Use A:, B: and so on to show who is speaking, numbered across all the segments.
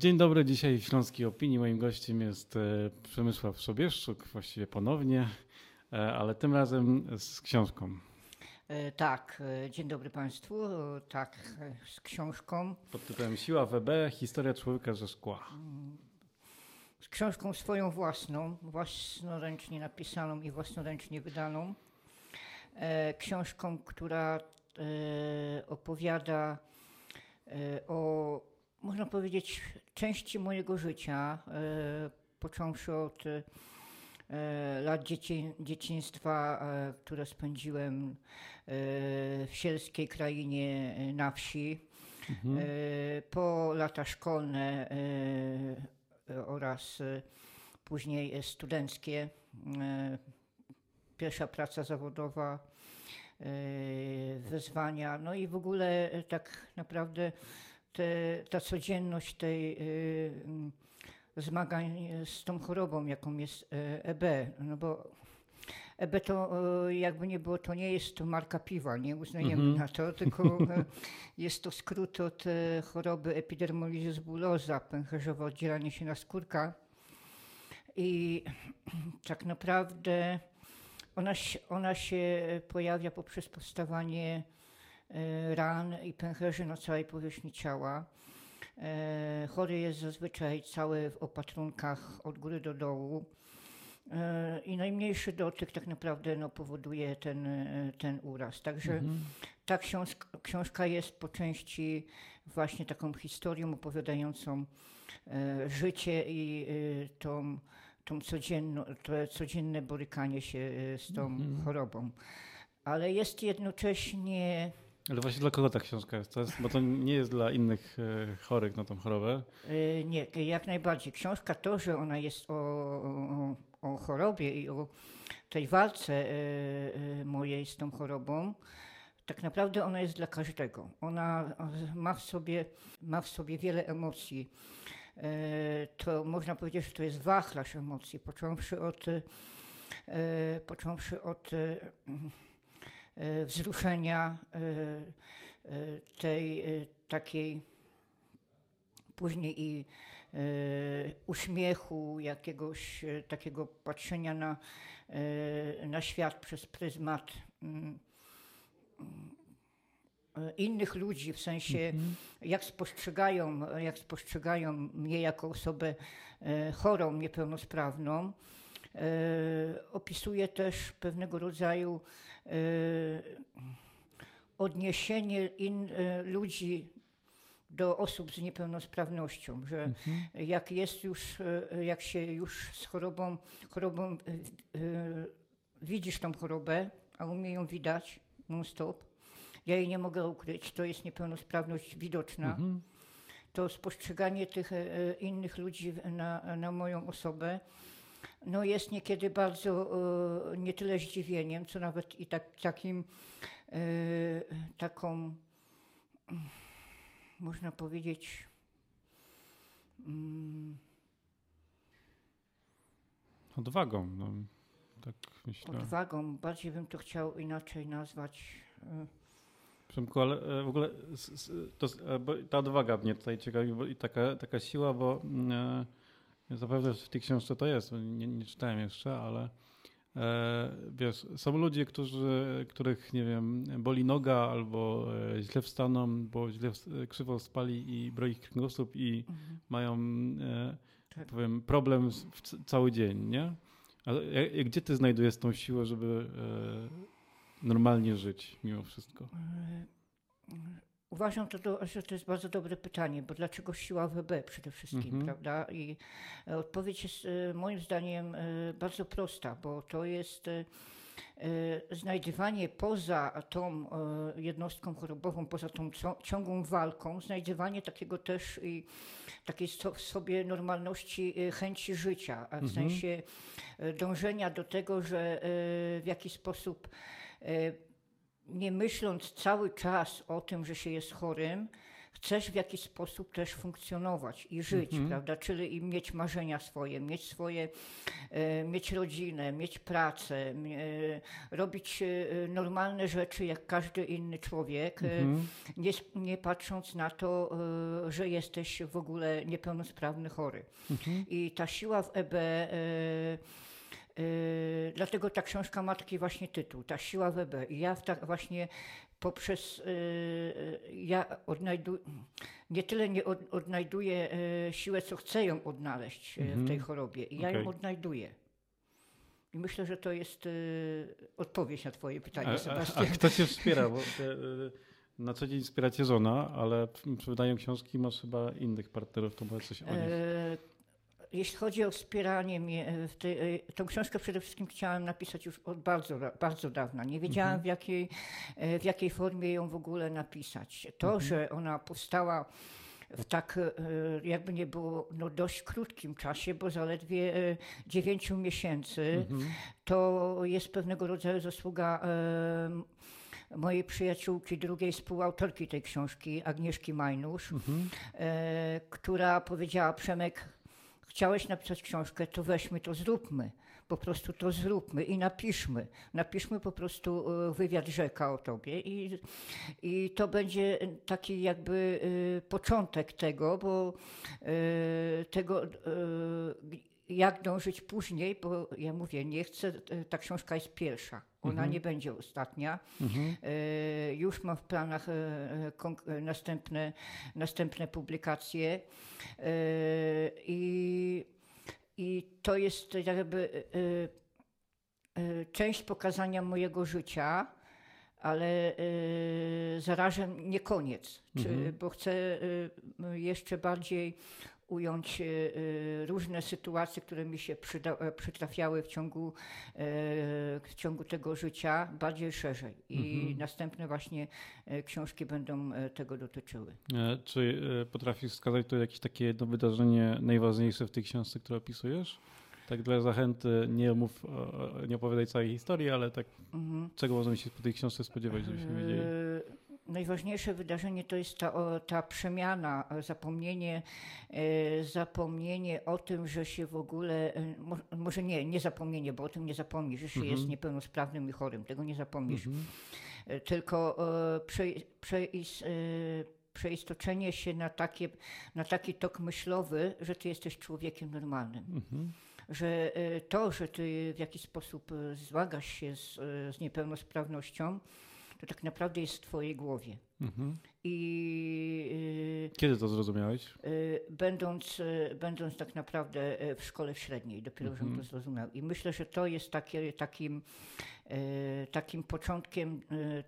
A: Dzień dobry, dzisiaj w Śląskiej Opinii moim gościem jest e, Przemysław Sobieszczuk, właściwie ponownie, e, ale tym razem z książką.
B: E, Tak, dzień dobry Państwu. Tak, z książką.
A: Pod tytułem Siła WB, historia człowieka ze szkła.
B: Z książką swoją własną, własnoręcznie napisaną i własnoręcznie wydaną. Książką, która opowiada o, można powiedzieć, części mojego życia, e, począwszy od e, lat dzieci, dzieciństwa, e, które spędziłem w sielskiej krainie na wsi,
A: Mhm.
B: po lata szkolne oraz później studenckie. Pierwsza praca zawodowa, wyzwania, no i w ogóle tak naprawdę te, ta codzienność tej e, m, zmagań z tą chorobą, jaką jest EB, no bo EB to jakby nie było, to nie jest to marka piwa, nie uznajemy
A: Mhm.
B: na to, tylko jest to skrót od choroby epidermolyzis bullosa, pęcherzowe oddzielanie się na skórka. I tak naprawdę ona, się- ona się pojawia poprzez powstawanie ran i pęcherzy na całej powierzchni ciała. E, Chory jest zazwyczaj cały w opatrunkach od góry do dołu. E, I najmniejszy dotyk tak naprawdę no, powoduje ten, e, ten uraz. Także
A: Mhm.
B: ta książka, książka jest po części właśnie taką historią opowiadającą e, życie i e, tą, tą codzienną, to codzienne borykanie się e, z tą
A: Mhm.
B: chorobą. Ale jest jednocześnie
A: Ale właśnie dla kogo ta książka jest? To jest? Bo to nie jest dla innych e, chorych na tą chorobę.
B: E, Nie, jak najbardziej. Książka to, że ona jest o, o, chorobie i o tej walce e, mojej z tą chorobą, tak naprawdę ona jest dla każdego. Ona ma w sobie, ma w sobie wiele emocji. To można powiedzieć, że to jest wachlarz emocji, począwszy od, począwszy od wzruszenia e, e, tej e, takiej później i e, uśmiechu, jakiegoś e, takiego patrzenia na, e, na świat przez pryzmat mm, innych ludzi, w sensie jak spostrzegają, jak spostrzegają mnie jako osobę e, chorą, niepełnosprawną. E, Opisuje też pewnego rodzaju e, odniesienie in, e, ludzi do osób z niepełnosprawnością, że jak jest już, jak się już z chorobą, chorobą widzisz tą chorobę, a umie ją widać non-stop, ja jej nie mogę ukryć, to jest niepełnosprawność widoczna,
A: Mhm.
B: to spostrzeganie tych innych ludzi na, na moją osobę no jest niekiedy bardzo e, nie tyle zdziwieniem, co nawet i tak, takim e, taką mm, można powiedzieć mm,
A: Odwagą. No, tak myślę.
B: odwagą. Bardziej bym to chciał inaczej nazwać. e,
A: Przemku, ale w ogóle to, ta odwaga mnie tutaj ciekawi bo, i taka, taka siła, bo mm, zapewne w tej książce to jest, nie, nie czytałem jeszcze, ale e, wiesz, są ludzie, którzy, których, nie wiem, boli noga albo e, źle wstaną, bo źle e, krzywo spali i broi ich kręgosłup i mają, e,
B: Tak.
A: powiem, problem w cały dzień, nie? Ale jak- gdzie ty znajdujesz tą siłę, żeby e, normalnie żyć mimo wszystko?
B: Uważam, to do, że to jest bardzo dobre pytanie, bo dlaczego siła WB przede wszystkim,
A: Mhm.
B: prawda? I e, odpowiedź jest e, moim zdaniem e, bardzo prosta, bo to jest znajdywanie poza tą jednostką chorobową, poza tą ciągłą walką, znajdywanie takiego też i takiej w sobie normalności chęci życia, a w
A: Mhm.
B: sensie dążenia do tego, że w jakiś sposób nie myśląc cały czas o tym, że się jest chorym, chcesz w jakiś sposób też funkcjonować i żyć,
A: Mhm.
B: prawda? Czyli i mieć marzenia swoje, mieć swoje, e, mieć rodzinę, mieć pracę, e, robić e, normalne rzeczy jak każdy inny człowiek, e,
A: Mhm.
B: nie, nie patrząc na to, e, że jesteś w ogóle niepełnosprawny, chory.
A: Mhm.
B: I ta siła w EB, e, dlatego ta książka ma taki właśnie tytuł, ta siła w EB. I ja w tak właśnie poprzez, e, e, ja odnajduję, nie tyle nie od, odnajduję e, siłę, co chcę ją odnaleźć e,
A: Mhm.
B: w tej chorobie. I ja
A: Okej.
B: ją odnajduję. I myślę, że to jest e, odpowiedź na twoje pytanie,
A: A, a, a
B: Sebastian.
A: kto cię wspiera? Bo te, y, na co dzień wspiera cię żona, ale przy wydaniu książki masz chyba innych partnerów, to może coś o nich.
B: E, Jeśli chodzi o wspieranie mnie, e, w tej, e, tą książkę przede wszystkim chciałam napisać już od bardzo, bardzo dawna. Nie wiedziałam
A: Mhm.
B: w, jakiej, e, w jakiej formie ją w ogóle napisać. To,
A: Mhm.
B: że ona powstała w tak, jakby nie było, no dość krótkim czasie, bo zaledwie e, dziewięciu miesięcy,
A: Mhm.
B: to jest pewnego rodzaju zasługa mojej przyjaciółki, drugiej współautorki tej książki, Agnieszki Majnusz
A: Mhm.
B: która powiedziała: Przemek, chciałeś napisać książkę, to weźmy to, zróbmy. Po prostu to zróbmy i napiszmy. Napiszmy po prostu e, wywiad rzeka o tobie i, i to będzie taki jakby e, początek tego, bo e, tego jak dążyć później, bo ja mówię, nie chcę, e, ta książka jest pierwsza, ona
A: Mhm.
B: nie będzie ostatnia.
A: Mhm.
B: E, Już mam w planach e, następne, następne publikacje E, i, i to jest jakby część pokazania mojego życia, ale zarazem nie koniec, Czy,
A: Mhm.
B: bo chcę jeszcze bardziej ująć e, e, różne sytuacje, które mi się przyda, e, przytrafiały w ciągu, e, w ciągu tego życia bardziej szerzej. I
A: Mhm.
B: następne właśnie e, książki będą tego dotyczyły.
A: Czy potrafisz wskazać tu jakieś takie jedno wydarzenie najważniejsze w tej książce, które opisujesz? Tak dla zachęty, nie mów, nie opowiadaj całej historii, ale tak
B: Mhm.
A: czego możemy się po tej książce spodziewać, żebyśmy wiedzieli?
B: Najważniejsze wydarzenie to jest ta, o, ta przemiana, e, zapomnienie, e, zapomnienie o tym, że się w ogóle, e, mo, może nie, nie zapomnienie, bo o tym nie zapomnisz, że się
A: Mhm.
B: jest niepełnosprawnym i chorym, tego nie zapomnisz,
A: Mhm.
B: E, tylko e, prze, przeis, przeistoczenie się na, takie, na taki tok myślowy, że ty jesteś człowiekiem normalnym
A: Mhm.
B: że to, że ty w jakiś sposób zmagasz się z, z niepełnosprawnością, to tak naprawdę jest w twojej głowie.
A: Mhm.
B: I
A: Kiedy to zrozumiałeś?
B: e, będąc, e, będąc tak naprawdę w szkole średniej, dopiero żem
A: Mhm.
B: to zrozumiał. I myślę, że to jest takie, takim, takim początkiem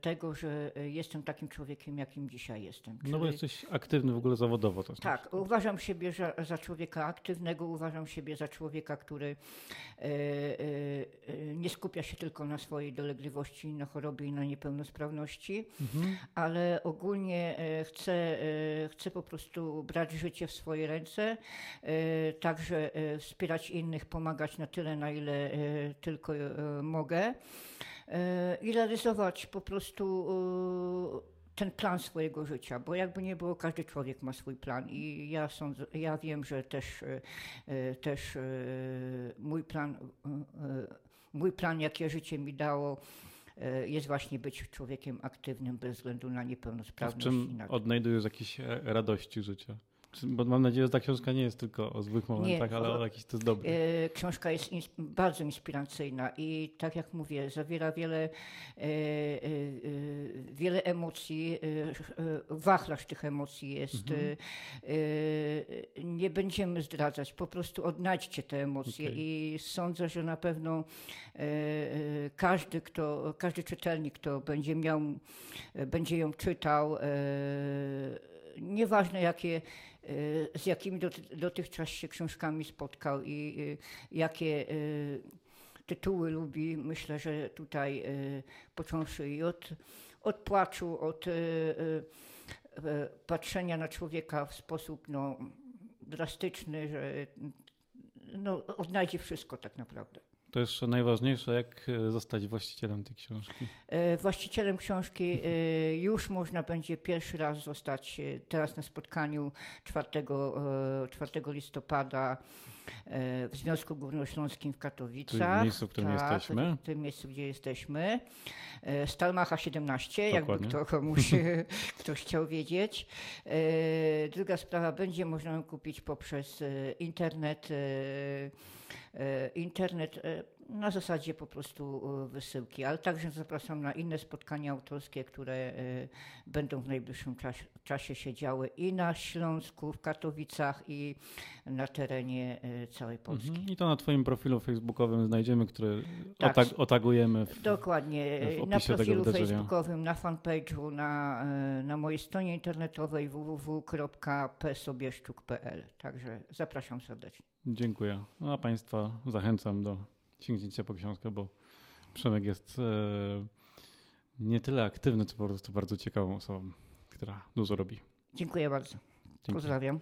B: tego, że jestem takim człowiekiem, jakim dzisiaj jestem.
A: No bo
B: Czyli-
A: jesteś aktywny w ogóle zawodowo. To znaczy.
B: tak, uważam siebie za, za człowieka aktywnego, uważam siebie za człowieka, który nie skupia się tylko na swojej dolegliwości, na chorobie i na niepełnosprawności,
A: Mhm.
B: ale ogólnie e, chcę, e, chcę po prostu brać życie w swoje ręce, e, także wspierać innych, pomagać na tyle, na ile tylko mogę. I realizować po prostu ten plan swojego życia, bo jakby nie było, każdy człowiek ma swój plan i ja sądzę, ja wiem, że też, też mój plan, mój plan, jakie życie mi dało, jest właśnie być człowiekiem aktywnym bez względu na
A: w
B: niepełnosprawność. i
A: czym
B: na-
A: odnajdujesz jakieś e, radości życia? Bo mam nadzieję, że ta książka nie jest tylko o złych momentach, ale o jakichś to jest dobry.
B: E, Książka jest ins- bardzo inspiracyjna i tak jak mówię, zawiera wiele, e, e, wiele emocji, wachlarz tych emocji jest.
A: Mhm.
B: e, Nie będziemy zdradzać, po prostu odnajdźcie te emocje
A: Okej.
B: i sądzę, że na pewno każdy, kto, każdy czytelnik, kto będzie miał, będzie ją czytał, nieważne jakie e, z jakimi doty- dotychczas się książkami spotkał i e, jakie e, tytuły lubi. Myślę, że tutaj począwszy i od, od płaczu, od patrzenia na człowieka w sposób no, drastyczny, że no, odnajdzie wszystko tak naprawdę.
A: To jeszcze najważniejsze, jak e, zostać właścicielem tej książki.
B: E, Właścicielem książki e, już można będzie pierwszy raz zostać teraz na spotkaniu 4, e, 4 listopada w Związku Górnośląskim w Katowicach.
A: Czyli w miejscu, w którym
B: Tak,
A: jesteśmy.
B: W tym miejscu, gdzie jesteśmy. Stalmacha 17, jakby
A: Dokładnie.
B: kto komuś ktoś chciał wiedzieć. Druga sprawa, będzie można ją kupić poprzez internet. E, Internet e, na zasadzie po prostu e, wysyłki, ale także zapraszam na inne spotkania autorskie, które e, będą w najbliższym czasie, czasie się działy i na Śląsku, w Katowicach i na terenie e, całej Polski.
A: Mhm. I to na Twoim profilu facebookowym znajdziemy, który
B: Tak.
A: otag, otagujemy. W,
B: Dokładnie.
A: w
B: Na profilu facebookowym, na fanpage'u, na, na mojej stronie internetowej www.psobieszczuk.pl. Także zapraszam serdecznie.
A: Dziękuję. No, a Państwa zachęcam do sięgnięcia po książkę, bo Przemek jest e, nie tyle aktywny, co po prostu bardzo ciekawą osobą, która dużo robi.
B: Dziękuję bardzo.
A: Dzięki.
B: Pozdrawiam.